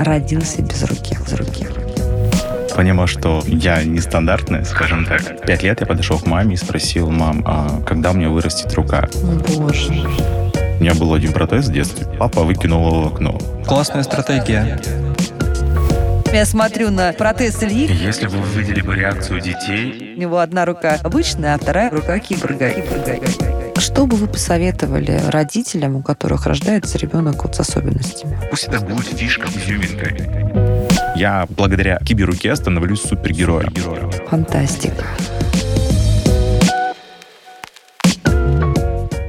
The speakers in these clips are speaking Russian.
Родился без руки. Без руки. Понимал, что я нестандартная, скажем так. Пять лет я подошел к маме и спросил, мам, а когда меня вырастет рука? Боже. У меня был один протез в детстве. Папа выкинул его в окно. Классная стратегия. Я смотрю на протез Ильи. Если бы вы видели бы реакцию детей... У него одна рука обычная, а вторая рука киборга. киборга. Что бы вы посоветовали родителям, у которых рождается ребенок вот с особенностями? Пусть это будет фишка изюминкой. Я благодаря киберуке становлюсь супергероем. Фантастика.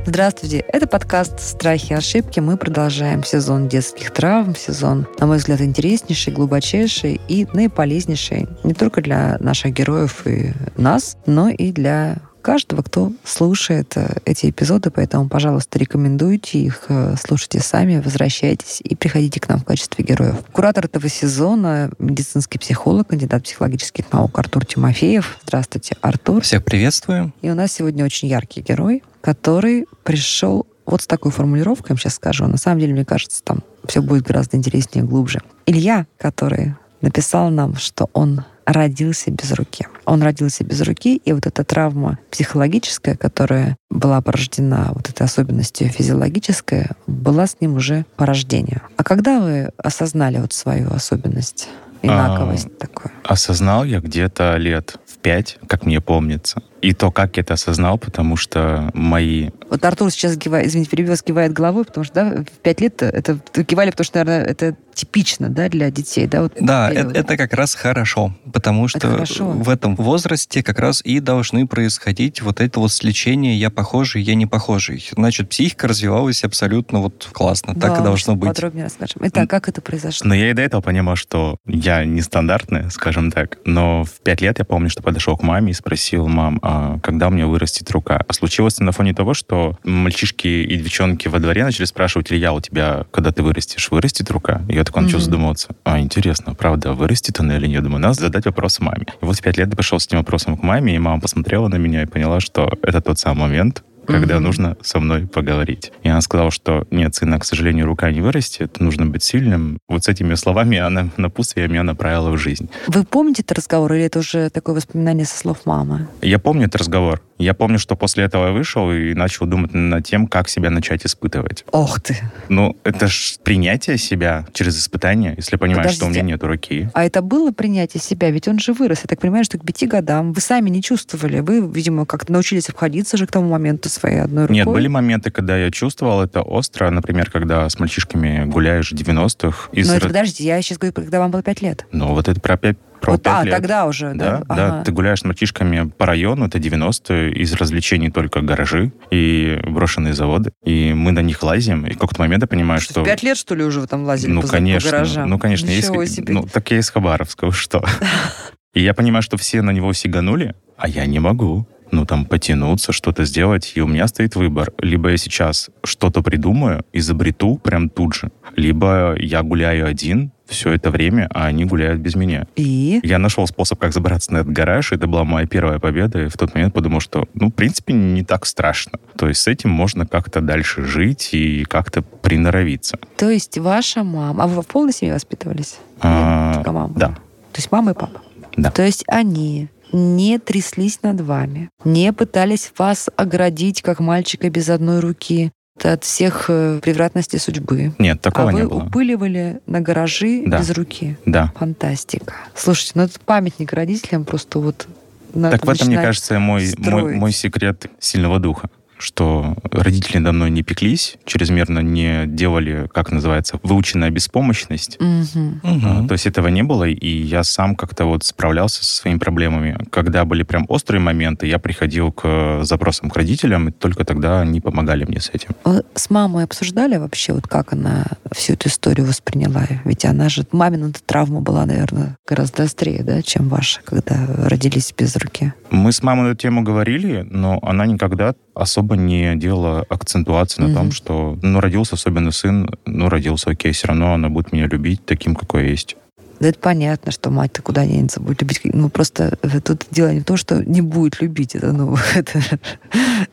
Здравствуйте, это подкаст «Страхи и ошибки». Мы продолжаем сезон детских травм, сезон, на мой взгляд, интереснейший, глубочайший и наиполезнейший не только для наших героев и нас, но и для каждого, кто слушает э, эти эпизоды, поэтому, пожалуйста, рекомендуйте их, э, слушайте сами, возвращайтесь и приходите к нам в качестве героев. Куратор этого сезона — медицинский психолог, кандидат психологических наук Артур Тимофеев. Здравствуйте, Артур. Всех приветствую. И у нас сегодня очень яркий герой, который пришел вот с такой формулировкой, я вам сейчас скажу. На самом деле, мне кажется, там все будет гораздо интереснее и глубже. Илья, который написал нам, что он родился без руки. Он родился без руки, и вот эта травма психологическая, которая была порождена вот этой особенностью физиологической, была с ним уже по рождению. А когда вы осознали вот свою особенность? Инаковость а, такую. Осознал я где-то лет в пять, как мне помнится. И то, как я это осознал, потому что мои... Вот Артур сейчас, кивает, извините, перебил, кивает головой, потому что да, в пять лет это кивали, потому что, наверное, это типично да, для детей. Да, вот да это, это как раз хорошо, потому что хорошо. в этом возрасте как раз и должны происходить вот это вот сличение «я похожий, я не похожий». Значит, психика развивалась абсолютно вот классно, да, так и должно быть. подробнее расскажем. Итак, как это произошло? Но я и до этого понимал, что я нестандартная, скажем так, но в пять лет я помню, что подошел к маме и спросил, мам, а когда у меня вырастет рука? А случилось это на фоне того, что мальчишки и девчонки во дворе начали спрашивать, Илья, у тебя, когда ты вырастешь, вырастет рука? И я такой начал mm-hmm. задумываться. А, интересно, правда, вырастет она или нет? Думаю, надо задать вопрос маме. И вот в пять лет я пришел с этим вопросом к маме, и мама посмотрела на меня и поняла, что это тот самый момент, когда угу. нужно со мной поговорить. И она сказала, что нет, сына, к сожалению, рука не вырастет, нужно быть сильным. Вот с этими словами она напутствие меня направила в жизнь. Вы помните этот разговор или это уже такое воспоминание со слов мамы? Я помню этот разговор. Я помню, что после этого я вышел и начал думать над тем, как себя начать испытывать. Ох ты! Ну, это ж принятие себя через испытание, если понимаешь, Подождите, что у меня нет руки. А это было принятие себя? Ведь он же вырос. Я так понимаю, что к пяти годам вы сами не чувствовали. Вы, видимо, как-то научились обходиться же к тому моменту своей одной рукой. Нет, были моменты, когда я чувствовал это остро. Например, когда с мальчишками гуляешь в 90-х. Из... Но это, подождите, я сейчас говорю, когда вам было пять лет. Ну, вот это про пять про вот, а, лет. тогда уже, да? Да, ага. ты гуляешь с мальчишками по району, это 90-е, из развлечений только гаражи и брошенные заводы. И мы на них лазим, и в какой-то момент я понимаю, что... что... Пять лет, что ли, уже вы там лазили ну, по, конечно, по гаражам? Ну, конечно. Ничего есть, себе. Ну, так я из Хабаровска, что? И я понимаю, что все на него сиганули, а я не могу ну, там, потянуться, что-то сделать. И у меня стоит выбор. Либо я сейчас что-то придумаю, изобрету прям тут же, либо я гуляю один, все это время, а они гуляют без меня. И? Я нашел способ, как забраться на этот гараж. Это была моя первая победа. И в тот момент подумал, что, ну, в принципе, не так страшно. То есть с этим можно как-то дальше жить и как-то приноровиться. То есть ваша мама... А вы в полной семье воспитывались? А, Нет, мама да. То есть мама и папа? Да. То есть они не тряслись над вами, не пытались вас оградить, как мальчика без одной руки, от всех э, превратностей судьбы. Нет, такого а не было. вы упыливали на гаражи да. без руки. Да. Фантастика. Слушайте, ну это памятник родителям просто вот так в этом, мне кажется, мой, мой, мой секрет сильного духа что родители надо мной не пеклись, чрезмерно не делали, как называется, выученная беспомощность. Угу. А, то есть этого не было, и я сам как-то вот справлялся со своими проблемами. Когда были прям острые моменты, я приходил к запросам к родителям, и только тогда они помогали мне с этим. С мамой обсуждали вообще, вот как она всю эту историю восприняла? Ведь она же, мамина травма была, наверное, гораздо острее, да, чем ваша, когда родились без руки. Мы с мамой эту тему говорили, но она никогда особо не делала акцентуации на mm-hmm. том, что, ну, родился особенно сын, ну, родился, окей, все равно она будет меня любить таким, какой есть. Да это понятно, что мать-то куда денется, будет любить. Ну, просто тут дело не в том, что не будет любить, это, ну, это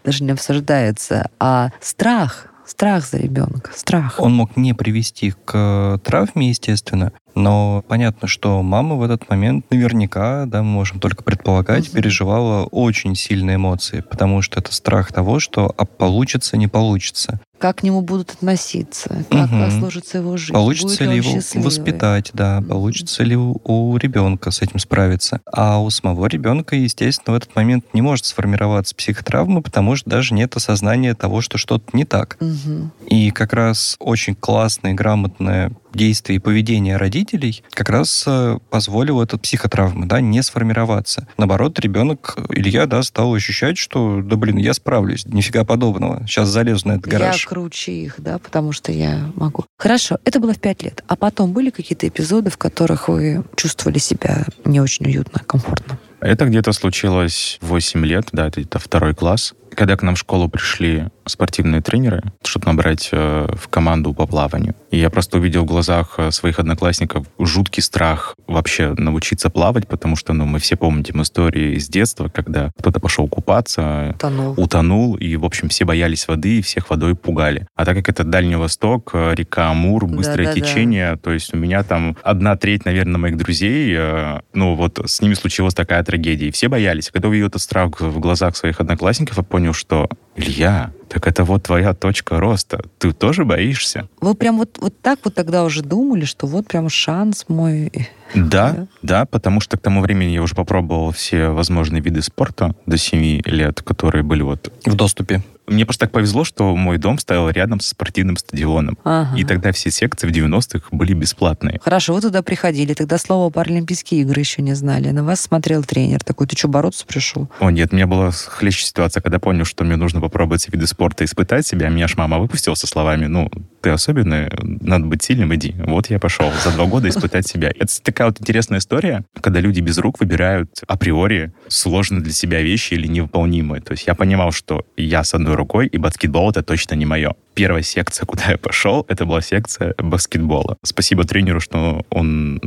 даже не обсуждается, а страх Страх за ребенка, страх. Он мог не привести к травме, естественно, но понятно, что мама в этот момент наверняка, да, мы можем только предполагать, угу. переживала очень сильные эмоции, потому что это страх того, что а получится, не получится как к нему будут относиться, как, угу. сложится его жизнь. Получится ли, ли его счастливый? воспитать, да, получится ли у, у ребенка с этим справиться. А у самого ребенка, естественно, в этот момент не может сформироваться психотравма, потому что даже нет осознания того, что что-то не так. Угу. И как раз очень классное, грамотное действия и поведение родителей как раз э, позволило этот психотравмы, да, не сформироваться. Наоборот, ребенок, Илья, да, стал ощущать, что, да, блин, я справлюсь, нифига подобного. Сейчас залезу на этот гараж. Я круче их, да, потому что я могу. Хорошо, это было в пять лет. А потом были какие-то эпизоды, в которых вы чувствовали себя не очень уютно, комфортно? Это где-то случилось в 8 лет, да, это, это второй класс. Когда к нам в школу пришли спортивные тренеры, чтобы набрать э, в команду по плаванию. И я просто увидел в глазах э, своих одноклассников жуткий страх вообще научиться плавать, потому что, ну, мы все помним истории из детства, когда кто-то пошел купаться, утонул. утонул, и, в общем, все боялись воды, и всех водой пугали. А так как это Дальний Восток, э, река Амур, быстрое да, да, течение, да. то есть у меня там одна треть, наверное, моих друзей, ну, вот с ними случилась такая трагедия, и все боялись. Когда увидел этот страх в глазах своих одноклассников, я понял, что Илья, так это вот твоя точка роста. Ты тоже боишься? Вы прям вот, вот так вот тогда уже думали, что вот прям шанс мой да, да, да, потому что к тому времени я уже попробовал все возможные виды спорта до 7 лет, которые были вот... В доступе. Мне просто так повезло, что мой дом стоял рядом с спортивным стадионом. Ага. И тогда все секции в 90-х были бесплатные. Хорошо, вы туда приходили. Тогда слово Паралимпийские игры еще не знали. На вас смотрел тренер. Такой, ты что, бороться пришел? О, нет, у меня была хлещущая ситуация, когда понял, что мне нужно попробовать виды спорта, испытать себя. Меня ж мама выпустила со словами, ну, ты особенный, надо быть сильным, иди. Вот я пошел за два года испытать себя. Это такая вот интересная история, когда люди без рук выбирают априори сложные для себя вещи или невыполнимые. То есть я понимал, что я с одной рукой, и баскетбол это точно не мое. Первая секция, куда я пошел, это была секция баскетбола. Спасибо тренеру, что он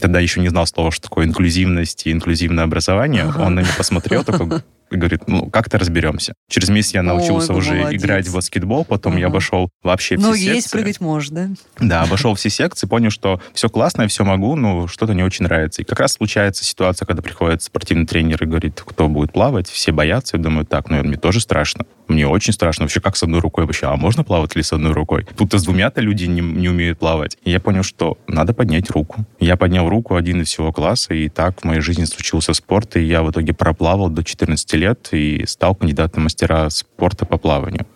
тогда еще не знал слова, что такое инклюзивность и инклюзивное образование. Ага. Он на меня посмотрел, такой, и говорит, ну, как-то разберемся. Через месяц я научился Ой, уже молодец. играть в баскетбол, потом uh я обошел вообще все ну, секции. Ну, есть, прыгать можешь, да? Да, обошел все секции, понял, что все классно, я все могу, но что-то не очень нравится. И как раз случается ситуация, когда приходит спортивный тренер и говорит, кто будет плавать, все боятся, и думают, так, ну, мне тоже страшно. Мне очень страшно. Вообще, как с одной рукой вообще? А можно плавать ли с одной рукой? Тут-то с двумя-то люди не, не умеют плавать. И я понял, что надо поднять руку. Я поднял руку один из всего класса, и так в моей жизни случился спорт, и я в итоге проплавал до 14 лет и стал кандидатом мастера спорта по плаванию.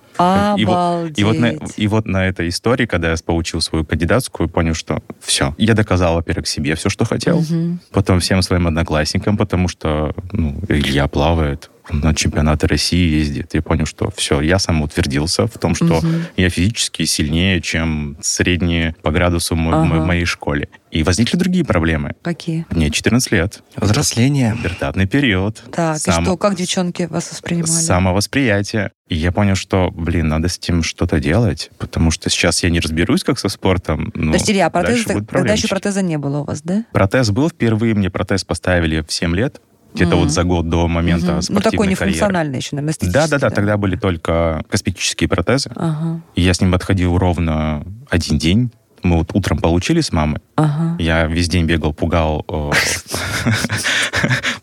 И вот, и, вот на, и вот на этой истории, когда я получил свою кандидатскую, понял, что все. Я доказал, во-первых, себе все, что хотел, угу. потом всем своим одноклассникам, потому что ну, Илья плавает, на чемпионаты России ездит. Я понял, что все, я сам утвердился в том, что угу. я физически сильнее, чем средние по градусу ага. в моей школе. И возникли другие проблемы. Какие? Мне 14 лет. Взросление. Пубертатный период. Так, Сам... и что, как девчонки вас воспринимали? Самовосприятие. И я понял, что, блин, надо с этим что-то делать, потому что сейчас я не разберусь, как со спортом. Ну, Подожди, а протез, тогда еще протеза не было у вас, да? Протез был впервые, мне протез поставили в 7 лет где-то mm-hmm. вот за год до момента mm-hmm. спортивной Ну, такой нефункциональный еще, наверное, Да-да-да, да. тогда были только косметические протезы. Ага. И я с ним отходил ровно один день. Мы вот утром получили с мамой. Ага. Я весь день бегал, пугал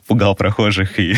пугал прохожих и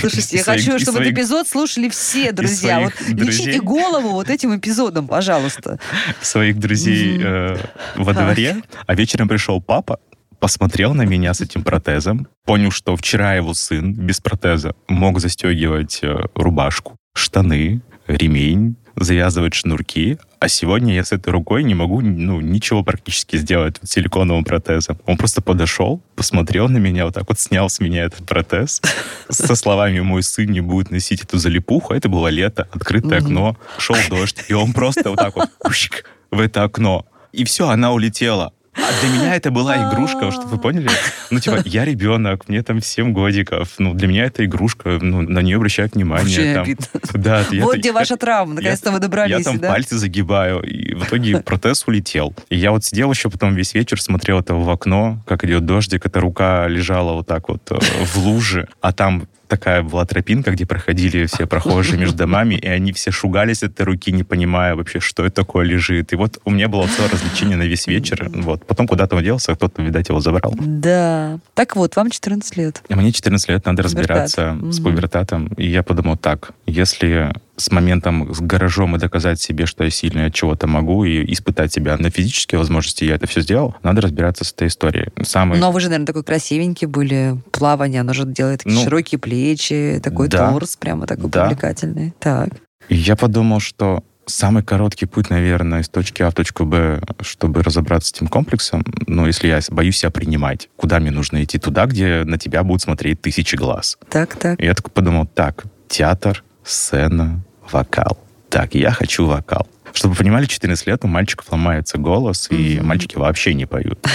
Слушайте, я хочу, чтобы этот эпизод слушали все друзья. Вот лечите голову вот этим эпизодом, пожалуйста. Своих друзей э, во дворе. А вечером пришел папа, посмотрел на меня с этим протезом, понял, что вчера его сын без протеза мог застегивать э, рубашку, штаны, ремень, завязывать шнурки, а сегодня я с этой рукой не могу ну, ничего практически сделать вот, силиконовым протезом. Он просто подошел, посмотрел на меня, вот так вот снял с меня этот протез со словами «мой сын не будет носить эту залипуху». Это было лето, открытое окно, шел дождь, и он просто вот так вот в это окно. И все, она улетела. А для меня это была игрушка, чтобы вы поняли? Ну, типа, я ребенок, мне там 7 годиков. Ну, для меня это игрушка, ну, на нее обращают внимание. Там, да, вот где ваша травма, наконец-то вы добрались, Я там пальцы загибаю, и в итоге протез улетел. И я вот сидел еще потом весь вечер, смотрел это в окно, как идет дождик, эта рука лежала вот так вот э, в луже, а там такая была тропинка, где проходили все прохожие между домами, и они все шугались этой руки, не понимая вообще, что это такое лежит. И вот у меня было целое развлечение на весь вечер. Вот. Потом куда-то он делся, кто-то, видать, его забрал. Да. Так вот, вам 14 лет. А мне 14 лет, надо разбираться Пубертат. с пубертатом. И я подумал так, если с моментом, с гаражом и доказать себе, что я сильный, от чего-то могу, и испытать себя на физические возможности, я это все сделал, надо разбираться с этой историей. Самый... Но вы же, наверное, такой красивенький были. Плавание, оно же делает ну, широкие плечи, такой да, торс прямо такой да. привлекательный. Так. И я подумал, что самый короткий путь, наверное, из точки А в точку Б, чтобы разобраться с этим комплексом, ну, если я боюсь себя принимать, куда мне нужно идти? Туда, где на тебя будут смотреть тысячи глаз. Так, так. И я так подумал, так, театр, сцена, вокал. Так, я хочу вокал. Чтобы вы понимали, 14 лет у мальчиков ломается голос, mm-hmm. и мальчики вообще не поют.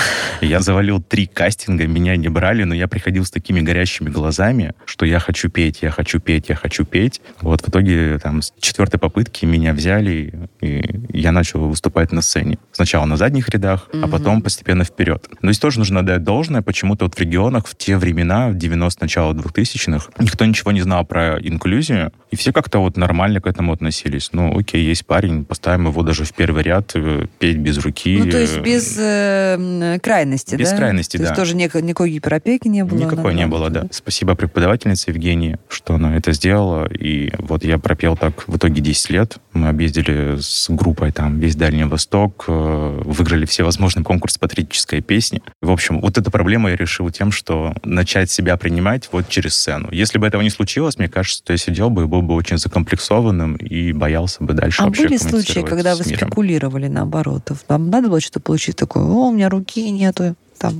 Я завалил три кастинга, меня не брали, но я приходил с такими горящими глазами, что я хочу петь, я хочу петь, я хочу петь. Вот в итоге там с четвертой попытки меня взяли, и я начал выступать на сцене. Сначала на задних рядах, mm-hmm. а потом постепенно вперед. Но здесь тоже нужно отдать должное, почему-то вот в регионах в те времена, в 90 начало 2000-х, никто ничего не знал про инклюзию, и все как-то вот нормально к этому относились. Ну, окей, есть парень, поставим его даже в первый ряд, э, петь без руки. Ну, то есть без э, крайности, без да? крайности, то да. есть тоже никакой, никакой гиперопеки не было? Никакой не было, да. Спасибо преподавательнице Евгении, что она это сделала. И вот я пропел так в итоге 10 лет. Мы объездили с группой там весь Дальний Восток, э, выиграли все возможные конкурсы патриотической песни. В общем, вот эту проблему я решил тем, что начать себя принимать вот через сцену. Если бы этого не случилось, мне кажется, то я сидел бы и был бы очень закомплексованным и боялся бы дальше а вообще были случаи, когда вы спекулировали наоборот? Вам надо было что-то получить такое, о, у меня руки нету, там...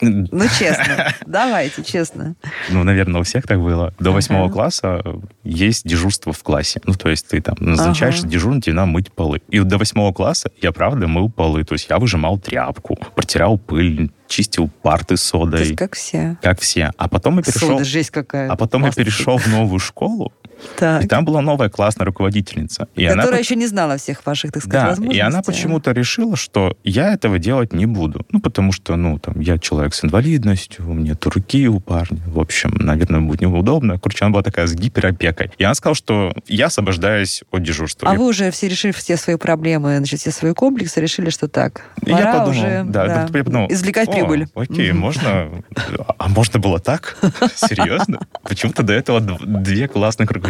Ну, честно. Давайте, честно. Ну, наверное, у всех так было. До восьмого класса есть дежурство в классе. Ну, то есть ты там назначаешь ага. дежурным, тебе надо мыть полы. И до восьмого класса я, правда, мыл полы. То есть я выжимал тряпку, протирал пыль, чистил парты содой. То есть как все. Как все. А потом я перешел... Сода, жесть какая. А потом я перешел в новую школу, так. И там была новая классная руководительница. И Которая она... еще не знала всех ваших, так сказать, да, возможностей. и она почему-то решила, что я этого делать не буду. Ну, потому что, ну, там, я человек с инвалидностью, у меня руки у парня. В общем, наверное, будет неудобно. Короче, она была такая с гиперопекой. И она сказала, что я освобождаюсь от дежурства. А я... вы уже все решили все свои проблемы, значит, все свои комплексы, решили, что так, пора я подумал, уже да, да, я подумал, извлекать прибыль. Окей, можно... А можно было так? Серьезно? Почему-то до этого две классных руководительницы,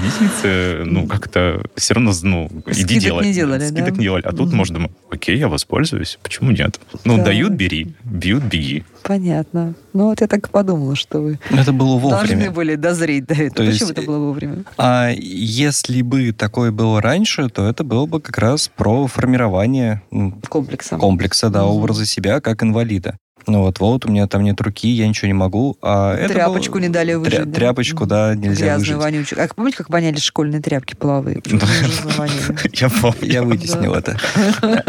ну, как-то все равно, ну, иди делай. не делали, Скидок да? не делали. А тут, может, думаю, окей, я воспользуюсь. Почему нет? Ну, дают, бери. Бьют, беги. Понятно. Ну, вот я так и подумала, что вы это было вовремя. должны были дозреть до этого. То Почему есть, это было вовремя? А если бы такое было раньше, то это было бы как раз про формирование комплекса, комплекса да, угу. образа себя как инвалида. Ну вот, вот, у меня там нет руки, я ничего не могу. А тряпочку был... не дали выжить. Тря- да? Тряпочку, да, нельзя Грязную, выжить. вонючую. А помните, как воняли школьные тряпки половые? Я помню. Я вытеснил это.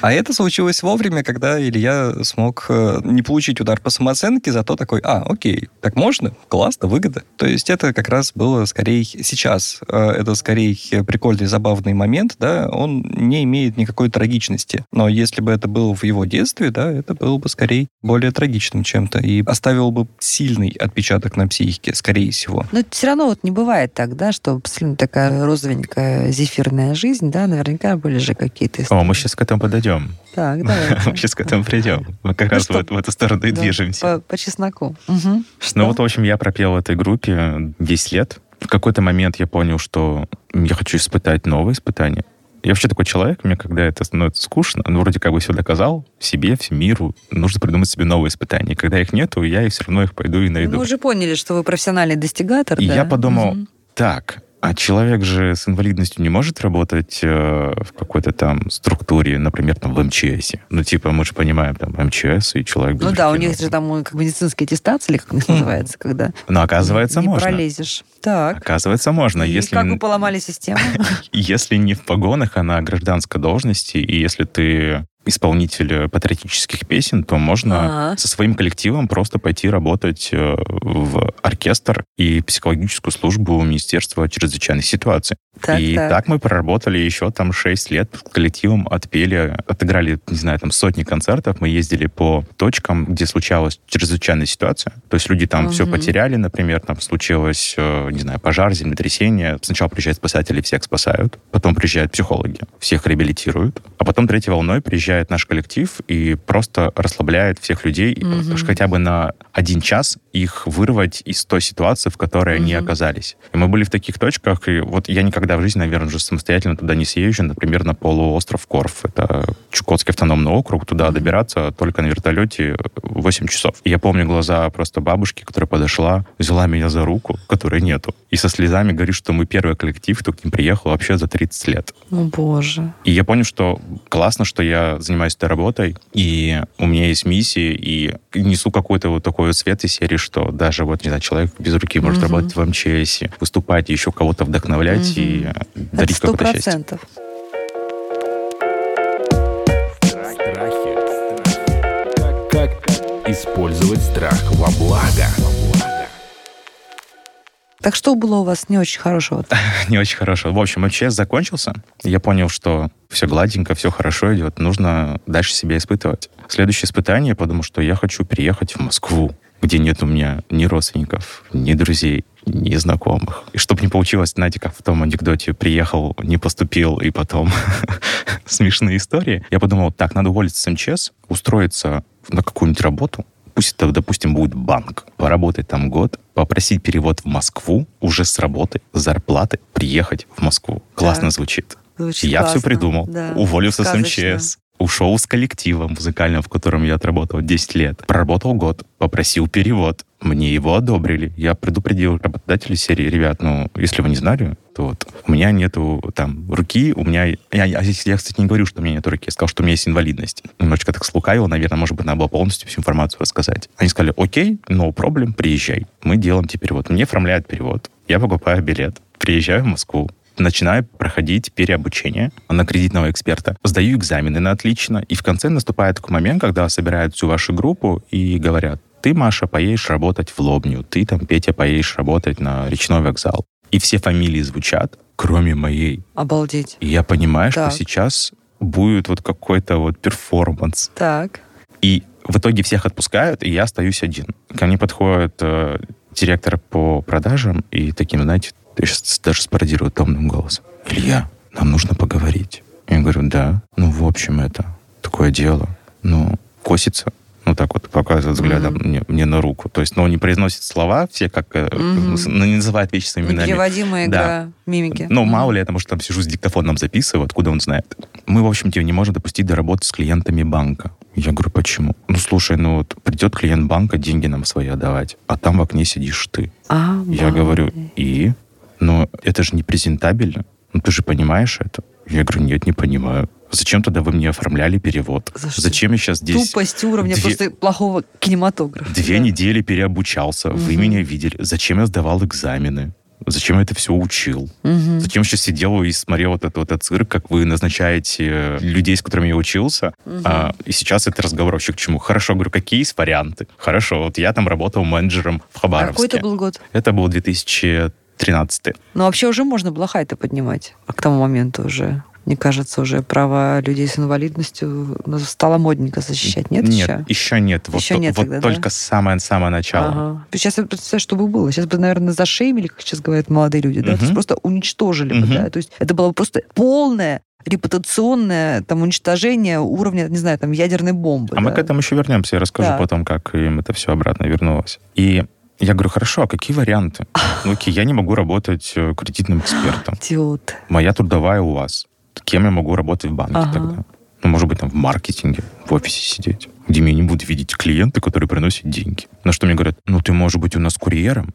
А это случилось вовремя, когда Илья смог э, не получить удар по самооценке, зато такой, а, окей, так можно, классно, выгода. То есть это как раз было скорее сейчас, э, это скорее прикольный, забавный момент, да, он не имеет никакой трагичности. Но если бы это было в его детстве, да, это было бы скорее более трагичным чем-то и оставил бы сильный отпечаток на психике, скорее всего. Но все равно вот не бывает так, да, что абсолютно такая розовенькая зефирная жизнь, да, наверняка были же какие-то... О, мы сейчас к этому подойдем. Так, давай. Мы сейчас к этому придем. Мы как ну раз что? в, в эту сторону и движемся. По, по чесноку. Угу. Ну вот, в общем, я пропел в этой группе 10 лет. В какой-то момент я понял, что я хочу испытать новые испытания. Я вообще такой человек, мне когда это становится скучно, ну, вроде как бы все доказал себе, всему миру, нужно придумать себе новые испытания. когда их нету, я их все равно их пойду и найду. Мы уже поняли, что вы профессиональный достигатор, И да? я подумал, угу. так, а человек же с инвалидностью не может работать э, в какой-то там структуре, например, там в МЧС. Ну, типа, мы же понимаем, там, МЧС и человек без Ну да, у них же там как медицинские аттестации, или как у называется, когда... Но оказывается, не можно. пролезешь. Так. Оказывается, можно. И если... как вы поломали систему? Если не в погонах, а на гражданской должности, и если ты исполнитель патриотических песен, то можно ага. со своим коллективом просто пойти работать э, в оркестр и психологическую службу Министерства чрезвычайных ситуаций. Так, и так. так мы проработали еще там 6 лет с коллективом, отпели, отыграли, не знаю, там сотни концертов. Мы ездили по точкам, где случалась чрезвычайная ситуация. То есть люди там угу. все потеряли, например, там случилось, э, не знаю, пожар, землетрясение. Сначала приезжают спасатели, всех спасают. Потом приезжают психологи, всех реабилитируют. А потом третьей волной приезжает наш коллектив и просто расслабляет всех людей, угу. хотя бы на один час их вырвать из той ситуации, в которой угу. они оказались. И мы были в таких точках, и вот я никогда в жизни, наверное, уже самостоятельно туда не съезжу, например, на полуостров Корф. Это Чукотский автономный округ. Туда добираться только на вертолете 8 часов. И я помню глаза просто бабушки, которая подошла, взяла меня за руку, которой нету, и со слезами говорит, что мы первый коллектив, кто к ним приехал вообще за 30 лет. О, боже. И я понял, что классно, что я занимаюсь этой работой, и у меня есть миссия, и несу какой-то вот такой вот свет из серии, что даже вот, не знаю, человек без руки может угу. работать в МЧС, выступать, еще кого-то вдохновлять угу. и дарить какое-то счастье. Как использовать страх во благо? Так что было у вас не очень хорошего? не очень хорошего. В общем, МЧС закончился. Я понял, что все гладенько, все хорошо идет. Нужно дальше себя испытывать. Следующее испытание, потому что я хочу переехать в Москву, где нет у меня ни родственников, ни друзей, ни знакомых. И чтобы не получилось, знаете, как в том анекдоте, приехал, не поступил, и потом смешные истории. Я подумал, так, надо уволиться с МЧС, устроиться на какую-нибудь работу, пусть это, допустим, будет банк, поработать там год, попросить перевод в Москву, уже с работы, с зарплаты, приехать в Москву. Классно так. звучит. Звучит я классно. все придумал. Да. Уволился Сказочно. с МЧС. Ушел с коллектива музыкального, в котором я отработал 10 лет. Проработал год, попросил перевод. Мне его одобрили. Я предупредил работодателей серии, ребят, ну, если вы не знали, то вот у меня нету там руки, у меня... Я, я, я, кстати, не говорю, что у меня нет руки. Я сказал, что у меня есть инвалидность. Немножечко так слукавил, наверное, может быть, надо было полностью всю информацию рассказать. Они сказали, окей, no problem, приезжай. Мы делаем теперь вот. Мне оформляют перевод. Я покупаю билет, приезжаю в Москву, начинаю проходить переобучение на кредитного эксперта, сдаю экзамены на отлично, и в конце наступает такой момент, когда собирают всю вашу группу и говорят, ты, Маша, поедешь работать в Лобню, ты там, Петя, поедешь работать на речной вокзал. И все фамилии звучат, кроме моей. Обалдеть. И я понимаю, так. что сейчас будет вот какой-то вот перформанс. Так. И в итоге всех отпускают, и я остаюсь один. Ко мне подходит э, директор по продажам и таким, знаете, я сейчас даже спародирую томным голосом. Илья, нам нужно поговорить. Я говорю, да. Ну, в общем, это такое дело. Ну, косится ну так вот показывает взглядом mm-hmm. мне, мне на руку. То есть, но ну, он не произносит слова все, как mm-hmm. ну, не называет вещи своими именами. Переводимая игра да. мимики. Ну, mm-hmm. мало ли, это, может, там сижу с диктофоном записываю, откуда он знает. Мы, в общем-то, не можем допустить до работы с клиентами банка. Я говорю, почему? Ну, слушай, ну вот придет клиент банка деньги нам свои отдавать, а там в окне сидишь ты. А, Я говорю, и? Но это же не презентабельно. Ну, ты же понимаешь это? Я говорю, нет, не понимаю. Зачем тогда вы мне оформляли перевод? За Зачем я сейчас здесь... Тупость уровня две... просто плохого кинематографа. Две да. недели переобучался. Угу. Вы меня видели. Зачем я сдавал экзамены? Зачем я это все учил? Угу. Зачем сейчас сидел и смотрел вот этот, вот этот цирк, как вы назначаете людей, с которыми я учился? Угу. А, и сейчас это разговор вообще к чему? Хорошо, говорю, какие есть варианты? Хорошо, вот я там работал менеджером в Хабаровске. Какой это был год? Это был 2000 13 Ну, вообще уже можно было хай-то поднимать. А к тому моменту уже мне кажется, уже права людей с инвалидностью стало модненько защищать. Нет, нет еще? еще нет. Еще вот, нет вот тогда, только да? самое-самое начало. Ага. Сейчас я представляю, что бы было. Сейчас бы, наверное, зашеймили, как сейчас говорят молодые люди, да? Угу. То есть просто уничтожили угу. бы, да? То есть это было бы просто полное репутационное там уничтожение уровня, не знаю, там ядерной бомбы. А да? мы к этому еще вернемся. Я расскажу да. потом, как им это все обратно вернулось. И я говорю, хорошо, а какие варианты? Ну, окей, я не могу работать э, кредитным экспертом. Идиот. Моя трудовая у вас. Кем я могу работать в банке ага. тогда? Ну, может быть, там в маркетинге, в офисе сидеть, где меня не будут видеть клиенты, которые приносят деньги. На что мне говорят, ну, ты можешь быть у нас курьером.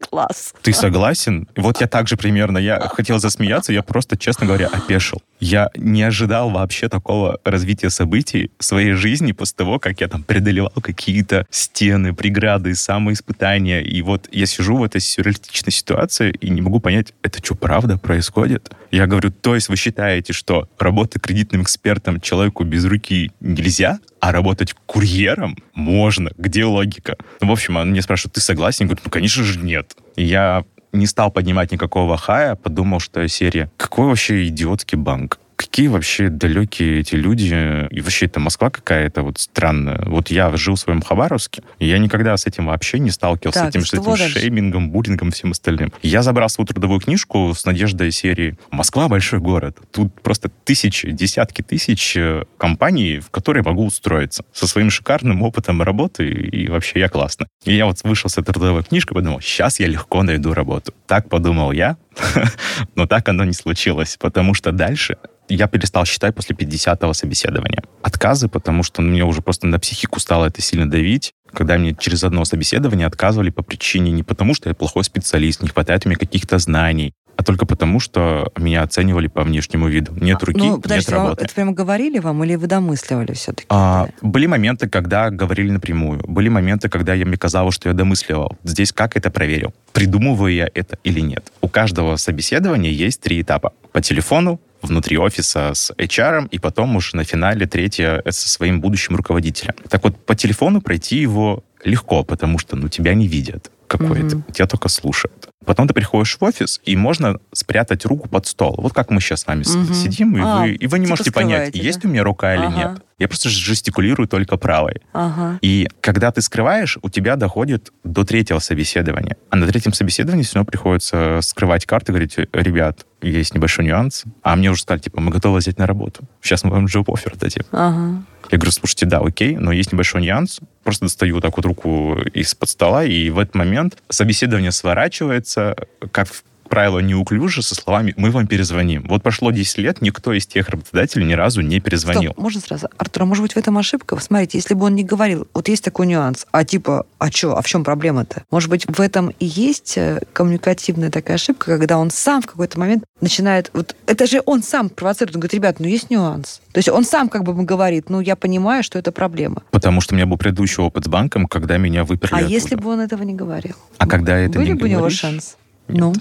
Класс. Ты согласен? Вот я также примерно, я хотел засмеяться, я просто, честно говоря, опешил. Я не ожидал вообще такого развития событий в своей жизни после того, как я там преодолевал какие-то стены, преграды, самоиспытания. И вот я сижу в этой сюрреалистичной ситуации и не могу понять, это что, правда происходит? Я говорю, то есть вы считаете, что работать кредитным экспертом человеку без руки нельзя, а работать курьером можно? Где логика? Ну, в общем, он мне спрашивает, ты согласен? Я говорю, ну, конечно же, нет. И я не стал поднимать никакого хая, подумал, что серия «Какой вообще идиотский банк?» Какие вообще далекие эти люди, и вообще это Москва какая-то вот странная. Вот я жил в своем Хабаровске, и я никогда с этим вообще не сталкивался, так, с этим, с этим дальше? шеймингом, буллингом, всем остальным. Я забрал свою трудовую книжку с надеждой серии «Москва — большой город». Тут просто тысячи, десятки тысяч э, компаний, в которые могу устроиться со своим шикарным опытом работы, и вообще я классно. И я вот вышел с этой трудовой книжкой, подумал, сейчас я легко найду работу. Так подумал я, но так оно не случилось, потому что дальше я перестал считать после 50-го собеседования. Отказы, потому что ну, мне уже просто на психику стало это сильно давить, когда мне через одно собеседование отказывали по причине не потому, что я плохой специалист, не хватает мне каких-то знаний, а только потому, что меня оценивали по внешнему виду. Нет руки, ну, подождите, нет работы. это прямо говорили вам или вы домысливали все-таки? А, были моменты, когда говорили напрямую. Были моменты, когда я мне казалось, что я домысливал. Здесь как это проверил? Придумываю я это или нет? У каждого собеседования есть три этапа. По телефону, внутри офиса с HR, и потом уж на финале третье со своим будущим руководителем. Так вот, по телефону пройти его легко, потому что ну, тебя не видят какой-то, mm-hmm. тебя только слушают. Потом ты приходишь в офис, и можно спрятать руку под стол. Вот как мы сейчас с вами mm-hmm. сидим, и, а, вы, и вы не типа можете понять, да? есть у меня рука ага. или нет. Я просто жестикулирую только правой. Ага. И когда ты скрываешь, у тебя доходит до третьего собеседования. А на третьем собеседовании все равно приходится скрывать карты, говорить, ребят, есть небольшой нюанс. А мне уже сказали, типа, мы готовы взять на работу. Сейчас мы вам offer дадим. Ага. Я говорю, слушайте, да, окей, но есть небольшой нюанс. Просто достаю так вот руку из-под стола, и в этот момент собеседование сворачивается, как в правило, неуклюже со словами «мы вам перезвоним». Вот прошло 10 лет, никто из тех работодателей ни разу не перезвонил. Стоп, можно сразу? Артур, а может быть в этом ошибка? Смотрите, если бы он не говорил, вот есть такой нюанс, а типа, а что, а в чем проблема-то? Может быть, в этом и есть э, коммуникативная такая ошибка, когда он сам в какой-то момент начинает... Вот это же он сам провоцирует, он говорит, ребят, ну есть нюанс. То есть он сам как бы говорит, ну я понимаю, что это проблема. Потому что у меня был предыдущий опыт с банком, когда меня выперли А оттуда. если бы он этого не говорил? А когда это Были не бы говоришь, у него шанс? Нет. Ну?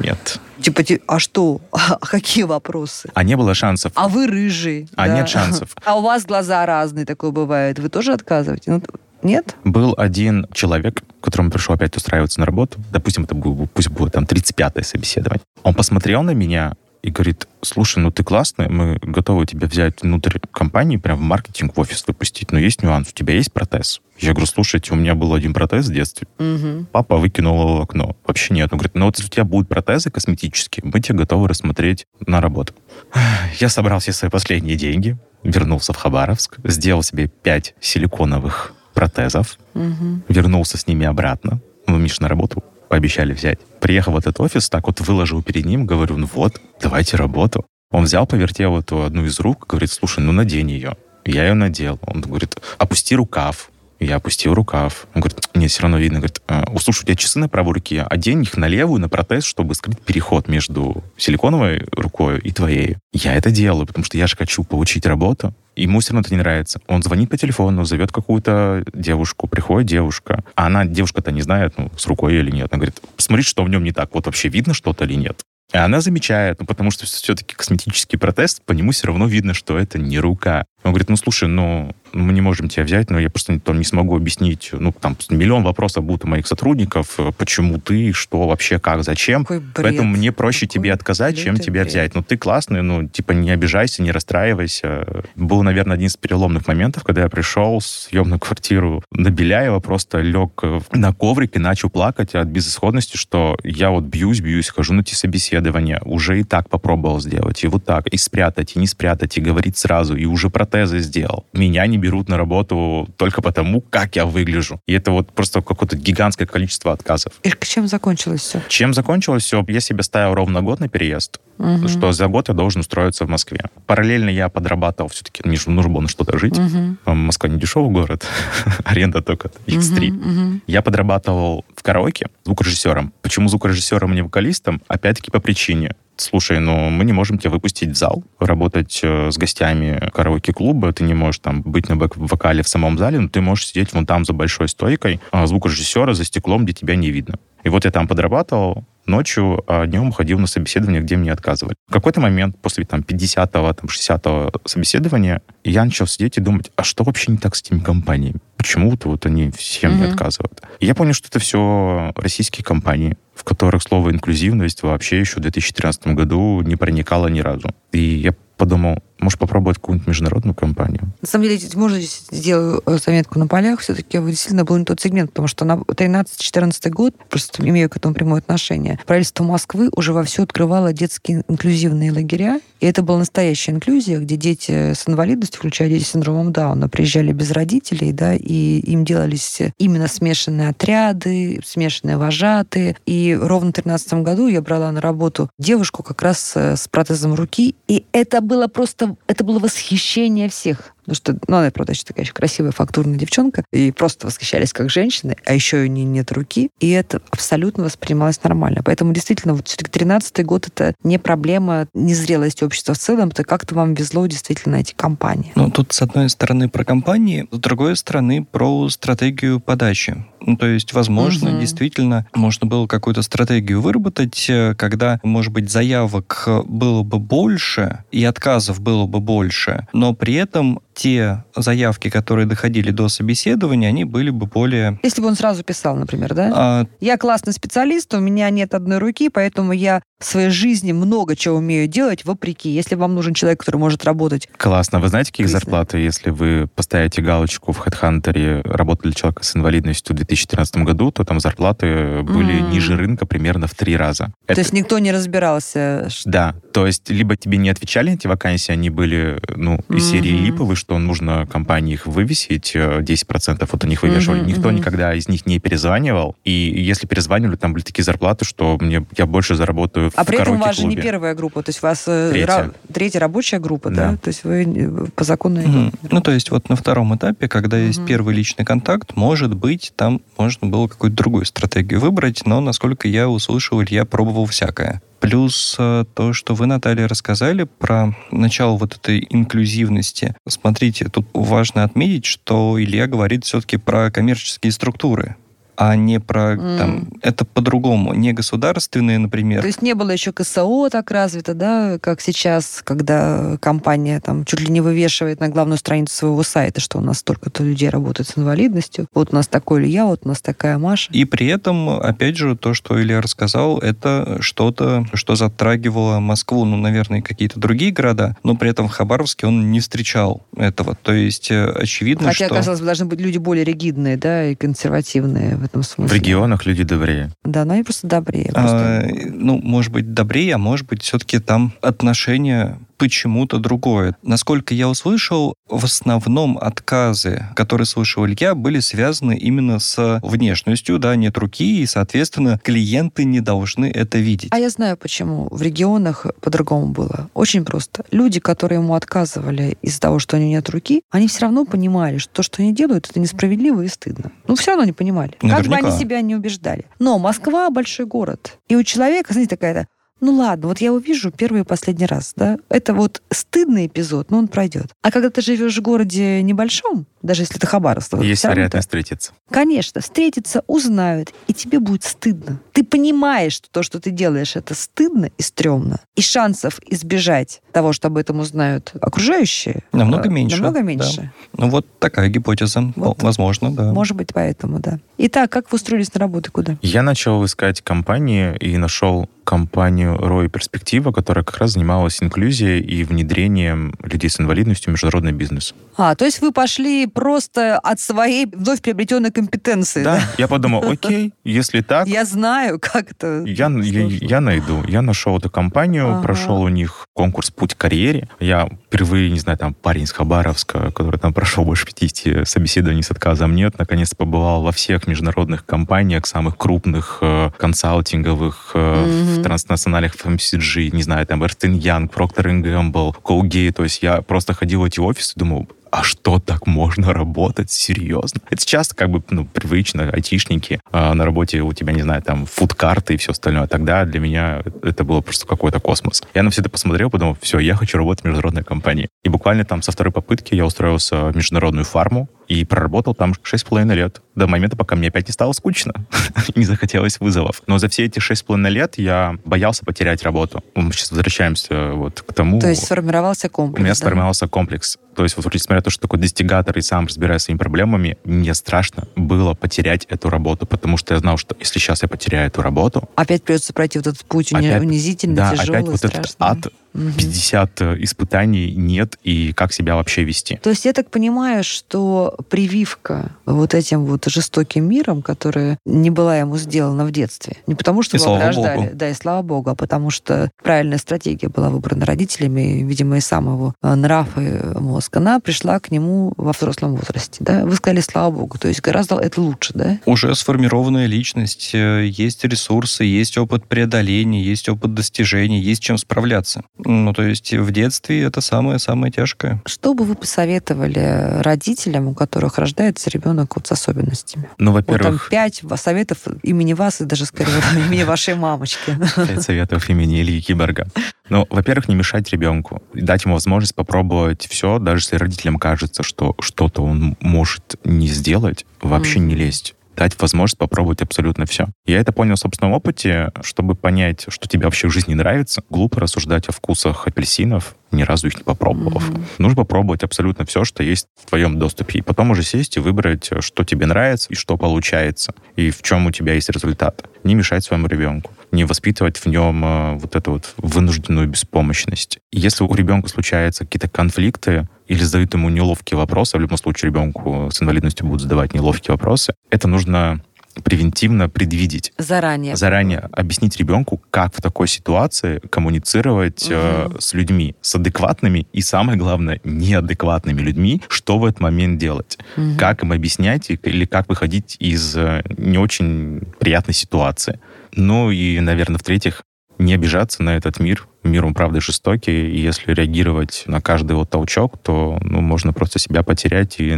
Нет. Типа, а что? А какие вопросы? А не было шансов. А вы рыжий. А да? нет шансов. А у вас глаза разные, такое бывает. Вы тоже отказываете? Ну, нет? Был один человек, которому пришел опять устраиваться на работу. Допустим, это был, пусть было там 35-е собеседование. Он посмотрел на меня и говорит, слушай, ну ты классный, мы готовы тебя взять внутрь компании, прям в маркетинг, в офис выпустить, но есть нюанс, у тебя есть протез? Я говорю, слушайте, у меня был один протез в детстве. Угу. Папа выкинул его в окно. Вообще нет. Он говорит, ну вот если у тебя будут протезы косметические, мы тебя готовы рассмотреть на работу. Я собрал все свои последние деньги, вернулся в Хабаровск, сделал себе пять силиконовых протезов, угу. вернулся с ними обратно. Ну, Миш, на работу пообещали взять. Приехал в этот офис, так вот выложил перед ним, говорю, ну вот, давайте работу. Он взял, повертел эту одну из рук, говорит, слушай, ну надень ее. Я ее надел. Он говорит, опусти рукав. Я опустил рукав. Он говорит, нет, все равно видно. Говорит, «А, слушай, у тебя часы на правой руке, одень их на левую, на протез, чтобы скрыть переход между силиконовой рукой и твоей. Я это делаю, потому что я же хочу получить работу. Ему все равно это не нравится. Он звонит по телефону, зовет какую-то девушку, приходит девушка, а она, девушка-то не знает, ну, с рукой или нет. Она говорит, посмотри, что в нем не так. Вот вообще видно что-то или нет? И она замечает, ну, потому что все-таки косметический протез, по нему все равно видно, что это не рука. Он говорит, ну, слушай, ну, мы не можем тебя взять, но я просто там, не смогу объяснить. Ну, там миллион вопросов будут у моих сотрудников, э, почему ты, что вообще, как, зачем. Поэтому мне проще Какой тебе отказать, чем тебя бред. взять. Ну, ты классный, ну, типа, не обижайся, не расстраивайся. Был, наверное, один из переломных моментов, когда я пришел в съемную квартиру на Беляева, просто лег на коврик и начал плакать от безысходности, что я вот бьюсь, бьюсь, хожу на эти собеседования, уже и так попробовал сделать, и вот так, и спрятать, и не спрятать, и говорить сразу, и уже про протезы сделал. Меня не берут на работу только потому, как я выгляжу. И это вот просто какое-то гигантское количество отказов. И чем закончилось все? Чем закончилось все? Я себе ставил ровно год на переезд, угу. что за год я должен устроиться в Москве. Параллельно я подрабатывал все-таки, мне же нужно было на что-то жить. Угу. Москва не дешевый город, аренда только X3. Угу, угу. Я подрабатывал в караоке звукорежиссером. Почему звукорежиссером, а не вокалистом? Опять-таки по причине слушай, ну мы не можем тебя выпустить в зал, работать э, с гостями караоке-клуба, ты не можешь там быть на бэк-вокале в самом зале, но ты можешь сидеть вон там за большой стойкой а звукорежиссера за стеклом, где тебя не видно. И вот я там подрабатывал, ночью, а днем ходил на собеседование, где мне отказывали. В какой-то момент после там 50-го, там 60-го собеседования я начал сидеть и думать, а что вообще не так с этими компаниями? Почему-то вот они всем mm-hmm. не отказывают. И я понял, что это все российские компании, в которых слово инклюзивность вообще еще в 2013 году не проникало ни разу. И я подумал, может, попробовать какую-нибудь международную компанию? На самом деле, можно здесь сделаю э, заметку на полях. Все-таки действительно был не тот сегмент, потому что на 13-14 год, просто имею к этому прямое отношение, правительство Москвы уже вовсю открывало детские инклюзивные лагеря. И это была настоящая инклюзия, где дети с инвалидностью, включая дети с синдромом Дауна, приезжали без родителей, да, и им делались именно смешанные отряды, смешанные вожатые. И ровно в 2013 году я брала на работу девушку как раз э, с протезом руки, и это было просто это было восхищение всех. Потому что, ну, она, правда, еще такая еще красивая, фактурная девчонка. И просто восхищались как женщины, а еще у нее нет руки. И это абсолютно воспринималось нормально. Поэтому действительно, вот все-таки 13 год это не проблема незрелости общества в целом, это как-то вам везло действительно эти компании. Ну, тут, с одной стороны, про компании, с другой стороны, про стратегию подачи. Ну, то есть, возможно, угу. действительно можно было какую-то стратегию выработать, э, когда, может быть, заявок было бы больше и отказов было бы больше, но при этом те заявки, которые доходили до собеседования, они были бы более... Если бы он сразу писал, например, да? А... Я классный специалист, у меня нет одной руки, поэтому я в своей жизни много чего умею делать вопреки. Если вам нужен человек, который может работать... Классно. Вы знаете, какие зарплаты, если вы поставите галочку в HeadHunter работали человека с инвалидностью в 2013 году, то там зарплаты были mm. ниже рынка примерно в три раза. То Это... есть никто не разбирался? Что... Да. То есть либо тебе не отвечали на эти вакансии, они были ну, из mm-hmm. серии липовые, что нужно компании их вывесить, 10% э, вот у них вывешивали. Mm-hmm. Никто mm-hmm. никогда из них не перезванивал. И если перезванивали, там были такие зарплаты, что мне я больше заработаю а при этом у вас же не первая группа, то есть у вас э, третья, ра- третья рабочая группа, да. да? То есть вы по закону... Mm-hmm. Ну, то есть вот на втором этапе, когда mm-hmm. есть первый личный контакт, может быть, там можно было какую-то другую стратегию выбрать, но, насколько я услышал, я пробовал всякое. Плюс э, то, что вы, Наталья, рассказали про начало вот этой инклюзивности. Смотрите, тут важно отметить, что Илья говорит все-таки про коммерческие структуры а не про mm. там это по-другому, не государственные, например. То есть не было еще КСО так развито, да, как сейчас, когда компания там чуть ли не вывешивает на главную страницу своего сайта, что у нас столько-то людей работает с инвалидностью. Вот у нас такой Илья, вот у нас такая Маша. И при этом, опять же, то, что Илья рассказал, это что-то, что затрагивало Москву, ну, наверное, какие-то другие города, но при этом в Хабаровске он не встречал этого. То есть э, очевидно, Хотя, что... Хотя, казалось бы, должны быть люди более ригидные, да, и консервативные в этом смысле. В регионах люди добрее. Да, но они просто добрее. Просто... А, ну, может быть, добрее, а может быть, все-таки там отношения почему-то другое. Насколько я услышал, в основном отказы, которые слышал Илья, были связаны именно с внешностью, да, нет руки, и, соответственно, клиенты не должны это видеть. А я знаю, почему в регионах по-другому было. Очень просто. Люди, которые ему отказывали из-за того, что у них нет руки, они все равно понимали, что то, что они делают, это несправедливо и стыдно. Ну, все равно они понимали. Наверняка. Как бы они себя не убеждали. Но Москва большой город. И у человека, знаете, такая-то ну ладно, вот я увижу первый и последний раз, да, это вот стыдный эпизод, но он пройдет. А когда ты живешь в городе небольшом, даже если ты Хабаровск... Есть вероятность встретиться. Конечно, встретиться, узнают, и тебе будет стыдно. Ты понимаешь, что то, что ты делаешь, это стыдно и стрёмно. И шансов избежать того, что об этом узнают окружающие... Намного э, меньше. Намного меньше. Да. Ну вот такая гипотеза. Вот. Возможно, да. Может быть, поэтому, да. Итак, как вы устроились на работу, куда? Я начал искать компании и нашел компанию Рой Перспектива, которая как раз занималась инклюзией и внедрением людей с инвалидностью в международный бизнес. А, то есть вы пошли просто от своей вновь приобретенной компетенции. Да, да? я подумал, окей, если так... Я знаю, как это... Я, я, я найду. Я нашел эту компанию, ага. прошел у них конкурс «Путь к карьере». Я впервые, не знаю, там парень из Хабаровска, который там прошел больше 50 собеседований с отказом нет, наконец побывал во всех международных компаниях, самых крупных, э, консалтинговых, э, mm-hmm. в транснациональных FMCG, не знаю, там Ernst Young, Procter Gamble, Colgate. То есть я просто ходил в эти офисы думал, а что так можно работать? Серьезно? Это часто как бы ну, привычно, айтишники, а на работе у тебя, не знаю, там фудкарты и все остальное. Тогда для меня это было просто какой-то космос. Я на все это посмотрел, подумал, все, я хочу работать в международной компании. И буквально там со второй попытки я устроился в международную фарму, и проработал там шесть с половиной лет. До момента, пока мне опять не стало скучно. не захотелось вызовов. Но за все эти шесть с половиной лет я боялся потерять работу. Мы сейчас возвращаемся вот к тому... То есть сформировался комплекс, У меня да? сформировался комплекс. То есть, вот, несмотря то, что такой достигатор и сам разбираюсь своими проблемами, мне страшно было потерять эту работу, потому что я знал, что если сейчас я потеряю эту работу... Опять придется пройти вот этот путь опять, унизительный, да, тяжелый, опять вот страшный. этот ад, 50 испытаний нет, и как себя вообще вести. То есть я так понимаю, что прививка вот этим вот жестоким миром, которая не была ему сделана в детстве, не потому что и его рождали, да, и слава богу, а потому что правильная стратегия была выбрана родителями, видимо, и сам его э, нрав и мозг, она пришла к нему во взрослом возрасте, да? Вы сказали, слава богу, то есть гораздо это лучше, да? Уже сформированная личность, э, есть ресурсы, есть опыт преодоления, есть опыт достижений, есть чем справляться. Ну, то есть в детстве это самое-самое тяжкое. Что бы вы посоветовали родителям, у которых рождается ребенок вот с особенностями? Ну, во-первых... Вот там пять советов имени вас и даже, скорее, имени вашей мамочки. Пять советов имени Ильи Киборга. Ну, во-первых, не мешать ребенку. Дать ему возможность попробовать все, даже если родителям кажется, что что-то он может не сделать, вообще mm. не лезть дать возможность попробовать абсолютно все. Я это понял в собственном опыте, чтобы понять, что тебе вообще в жизни нравится. Глупо рассуждать о вкусах апельсинов, ни разу их не попробовав. Mm-hmm. Нужно попробовать абсолютно все, что есть в твоем доступе. И потом уже сесть и выбрать, что тебе нравится и что получается, и в чем у тебя есть результат. Не мешать своему ребенку не воспитывать в нем э, вот эту вот вынужденную беспомощность. Если у ребенка случаются какие-то конфликты, или задают ему неловкие вопросы, в любом случае ребенку с инвалидностью будут задавать неловкие вопросы, это нужно превентивно предвидеть. Заранее. Заранее объяснить ребенку, как в такой ситуации коммуницировать угу. э, с людьми, с адекватными и, самое главное, неадекватными людьми, что в этот момент делать. Угу. Как им объяснять или как выходить из э, не очень приятной ситуации. Ну и, наверное, в-третьих, не обижаться на этот мир. Мир, он, правда, жестокий, и если реагировать на каждый вот толчок, то ну, можно просто себя потерять и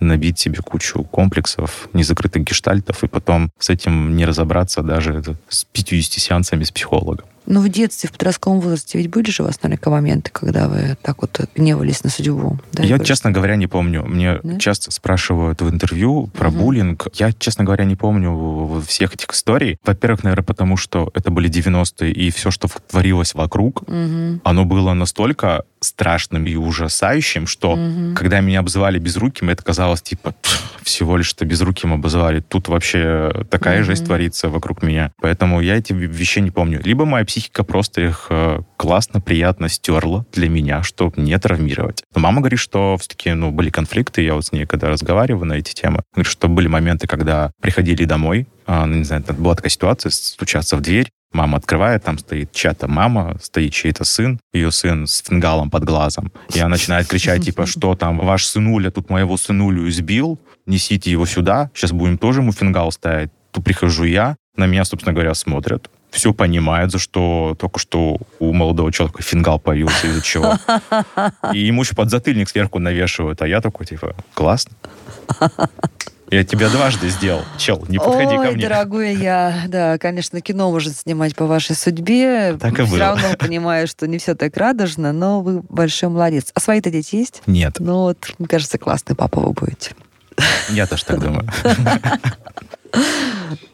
набить себе кучу комплексов, незакрытых гештальтов, и потом с этим не разобраться даже с 50 сеансами с психологом. Но в детстве, в подростковом возрасте ведь были же у вас наверняка моменты, когда вы так вот гневались на судьбу? Да, я, честно говоря, не помню. Мне да? часто спрашивают в интервью про угу. буллинг. Я, честно говоря, не помню всех этих историй. Во-первых, наверное, потому что это были 90-е, и все, что творилось вокруг, угу. оно было настолько страшным и ужасающим, что угу. когда меня обзывали безруким, это казалось типа всего лишь что безруким обозвали. Тут вообще такая угу. жесть творится вокруг меня. Поэтому я эти вещи не помню. Либо моя психика просто их э, классно, приятно стерла для меня, чтобы не травмировать. Но мама говорит, что все-таки ну, были конфликты. Я вот с ней когда разговариваю на эти темы, говорит, что были моменты, когда приходили домой, а, ну, не знаю, была такая ситуация, стучаться в дверь, Мама открывает, там стоит чья-то мама, стоит чей-то сын, ее сын с фингалом под глазом. И она начинает кричать, типа, что там, ваш сынуля тут моего сынулю избил, несите его сюда, сейчас будем тоже ему фингал ставить. Тут прихожу я, на меня, собственно говоря, смотрят, все понимают, за что только что у молодого человека фингал появился, из-за чего. И ему еще подзатыльник сверху навешивают, а я такой, типа, классно. Я тебя дважды сделал. Чел, не подходи Ой, ко мне. дорогой я, да, конечно, кино может снимать по вашей судьбе. Так и все было. равно понимаю, что не все так радужно, но вы большой молодец. А свои-то дети есть? Нет. Ну вот, мне кажется, классный папа вы будете. Я тоже так думаю.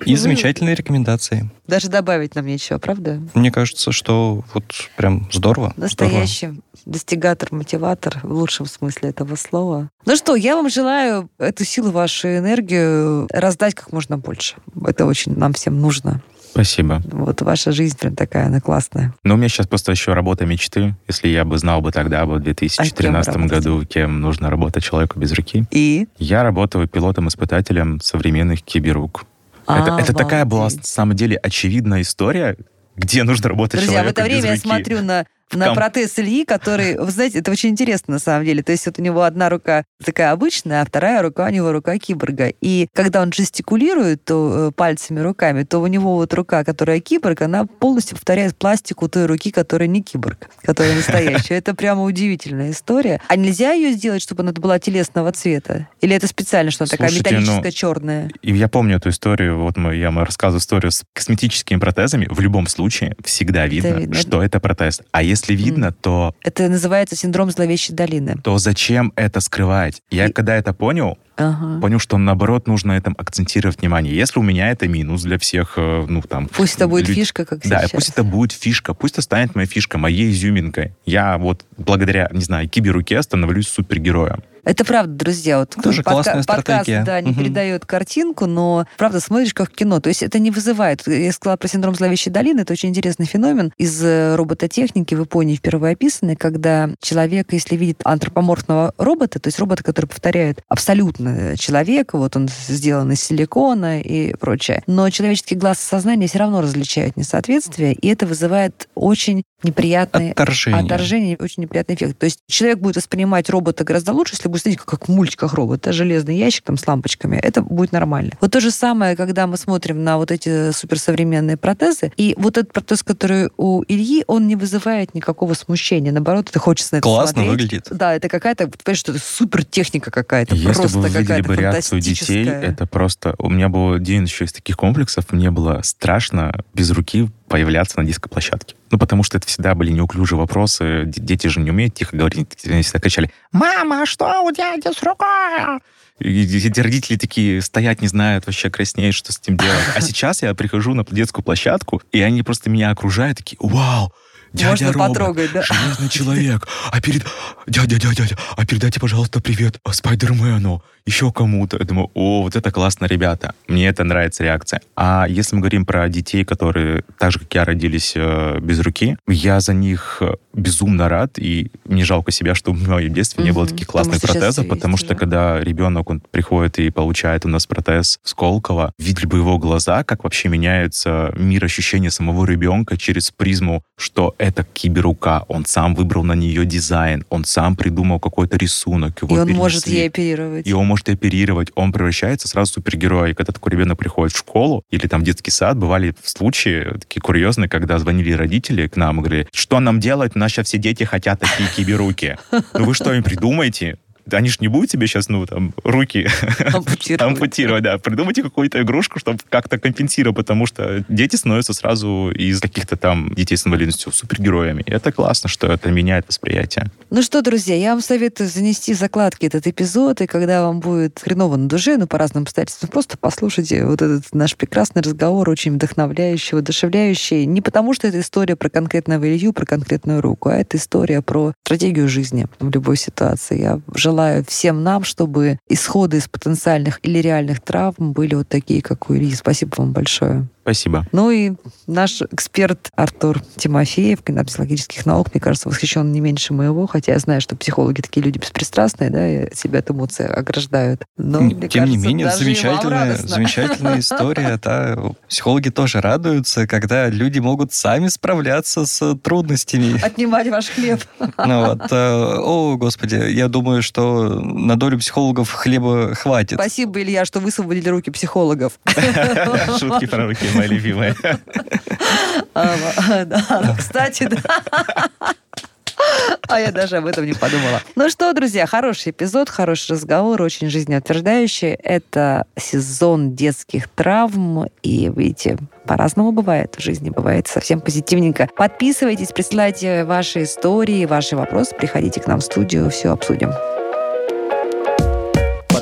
И замечательные рекомендации. Даже добавить нам нечего, правда? Мне кажется, что вот прям здорово. Настоящий здорово. достигатор, мотиватор в лучшем смысле этого слова. Ну что, я вам желаю эту силу, вашу энергию раздать как можно больше. Это очень нам всем нужно. Спасибо. Вот ваша жизнь прям такая, она классная. Но у меня сейчас просто еще работа мечты. Если я бы знал бы тогда, бы в 2013 а кем году, кем нужно работать человеку без руки. И? Я работаю пилотом-испытателем современных киберук. А, это, это такая была, на самом деле, очевидная история, где нужно работать Друзья, человеку в это время я смотрю на на протез Ильи, который, вы знаете, это очень интересно на самом деле. То есть вот у него одна рука такая обычная, а вторая рука у него рука киборга. И когда он жестикулирует то, э, пальцами, руками, то у него вот рука, которая киборг, она полностью повторяет пластику той руки, которая не киборг, которая настоящая. Это прямо удивительная история. А нельзя ее сделать, чтобы она была телесного цвета? Или это специально, что она такая металлическая, ну, черная? И я помню эту историю, вот мы, я рассказываю историю с косметическими протезами. В любом случае всегда видно. что это протез. А если видно, mm. то... Это называется синдром зловещей долины. То зачем это скрывать? Я и... когда это понял, Ага. Понял, что наоборот нужно этом акцентировать внимание. Если у меня это минус для всех, э, ну там. Пусть это будет люд... фишка, как да, сейчас. Да, пусть это будет фишка, пусть это станет моей фишкой, моей изюминкой. Я вот благодаря, не знаю, киберуке становлюсь супергероем. Это правда, друзья. Вот Тоже подка- классная подкаст, да, не угу. передает картинку, но правда смотришь как в кино. То есть это не вызывает. Я сказала про синдром зловещей долины. Это очень интересный феномен из э, робототехники в Японии впервые описанный, когда человек, если видит антропоморфного робота, то есть робота, который повторяет абсолютно человека, вот он сделан из силикона и прочее, но человеческий глаз и сознание все равно различают несоответствие, и это вызывает очень неприятное отторжение. отторжение, очень неприятный эффект. То есть человек будет воспринимать робота гораздо лучше, если будет смотреть, как в мультиках робот, это железный ящик там с лампочками, это будет нормально. Вот то же самое, когда мы смотрим на вот эти суперсовременные протезы, и вот этот протез, который у Ильи, он не вызывает никакого смущения, наоборот, это хочется на это Классно смотреть. выглядит. Да, это какая-то, понимаешь, что это супер техника какая-то, Если просто бы вы какая-то бы реакцию детей, это просто... У меня был один еще из таких комплексов, мне было страшно без руки появляться на дископлощадке. Ну, потому что это всегда были неуклюжие вопросы. Дети же не умеют тихо говорить. Они всегда кричали, «Мама, что у дяди с рукой?» И эти родители такие стоят, не знают, вообще краснеют, что с этим делать. А сейчас я прихожу на детскую площадку, и они просто меня окружают, такие, «Вау, Дядя Можно робот, потрогать, да? Железный человек. А перед... Дядя, дядя, дядя, а передайте, пожалуйста, привет Спайдермену еще кому-то. Я думаю, о, вот это классно, ребята. Мне это нравится реакция. А если мы говорим про детей, которые так же, как я, родились э, без руки, я за них э, безумно рад, и мне жалко себя, что в моем детстве mm-hmm. не было таких классных потому протезов, потому что да? когда ребенок он приходит и получает у нас протез Сколково, видели бы его глаза, как вообще меняется мир ощущения самого ребенка через призму, что это киберука, он сам выбрал на нее дизайн, он сам придумал какой-то рисунок. Его и он перенесли. может ей оперировать. И он может оперировать, он превращается сразу в супергероя. И когда такой ребенок приходит в школу или там в детский сад, бывали случаи такие курьезные, когда звонили родители к нам и говорили, что нам делать, у нас сейчас все дети хотят такие киберуки. Ну вы что им придумаете? Они же не будут тебе сейчас, ну, там, руки ампутировать. ампутировать, да. Придумайте какую-то игрушку, чтобы как-то компенсировать, потому что дети становятся сразу из каких-то там детей с инвалидностью супергероями. И это классно, что это меняет восприятие. Ну что, друзья, я вам советую занести закладки этот эпизод, и когда вам будет хреново на душе, ну, по разным обстоятельствам, просто послушайте вот этот наш прекрасный разговор, очень вдохновляющий, воодушевляющий. Не потому, что это история про конкретного Илью, про конкретную руку, а это история про стратегию жизни в любой ситуации. Я желаю желаю всем нам, чтобы исходы из потенциальных или реальных травм были вот такие, как у Ильи. Спасибо вам большое. Спасибо. Ну и наш эксперт Артур Тимофеев, кандидат психологических наук, мне кажется, восхищен не меньше моего, хотя я знаю, что психологи такие люди беспристрастные, да, и себя от эмоций ограждают. Но, Тем мне кажется, не менее, замечательная, замечательная история. Да. Психологи тоже радуются, когда люди могут сами справляться с трудностями. Отнимать ваш хлеб. Ну, вот, э, о, господи, я думаю, что на долю психологов хлеба хватит. Спасибо, Илья, что высвободили руки психологов. Шутки про руки моя любимая. Ну, кстати, да. А я даже об этом не подумала. Ну что, друзья, хороший эпизод, хороший разговор, очень жизнеутверждающий. Это сезон детских травм. И, видите, по-разному бывает в жизни, бывает совсем позитивненько. Подписывайтесь, присылайте ваши истории, ваши вопросы, приходите к нам в студию, все обсудим.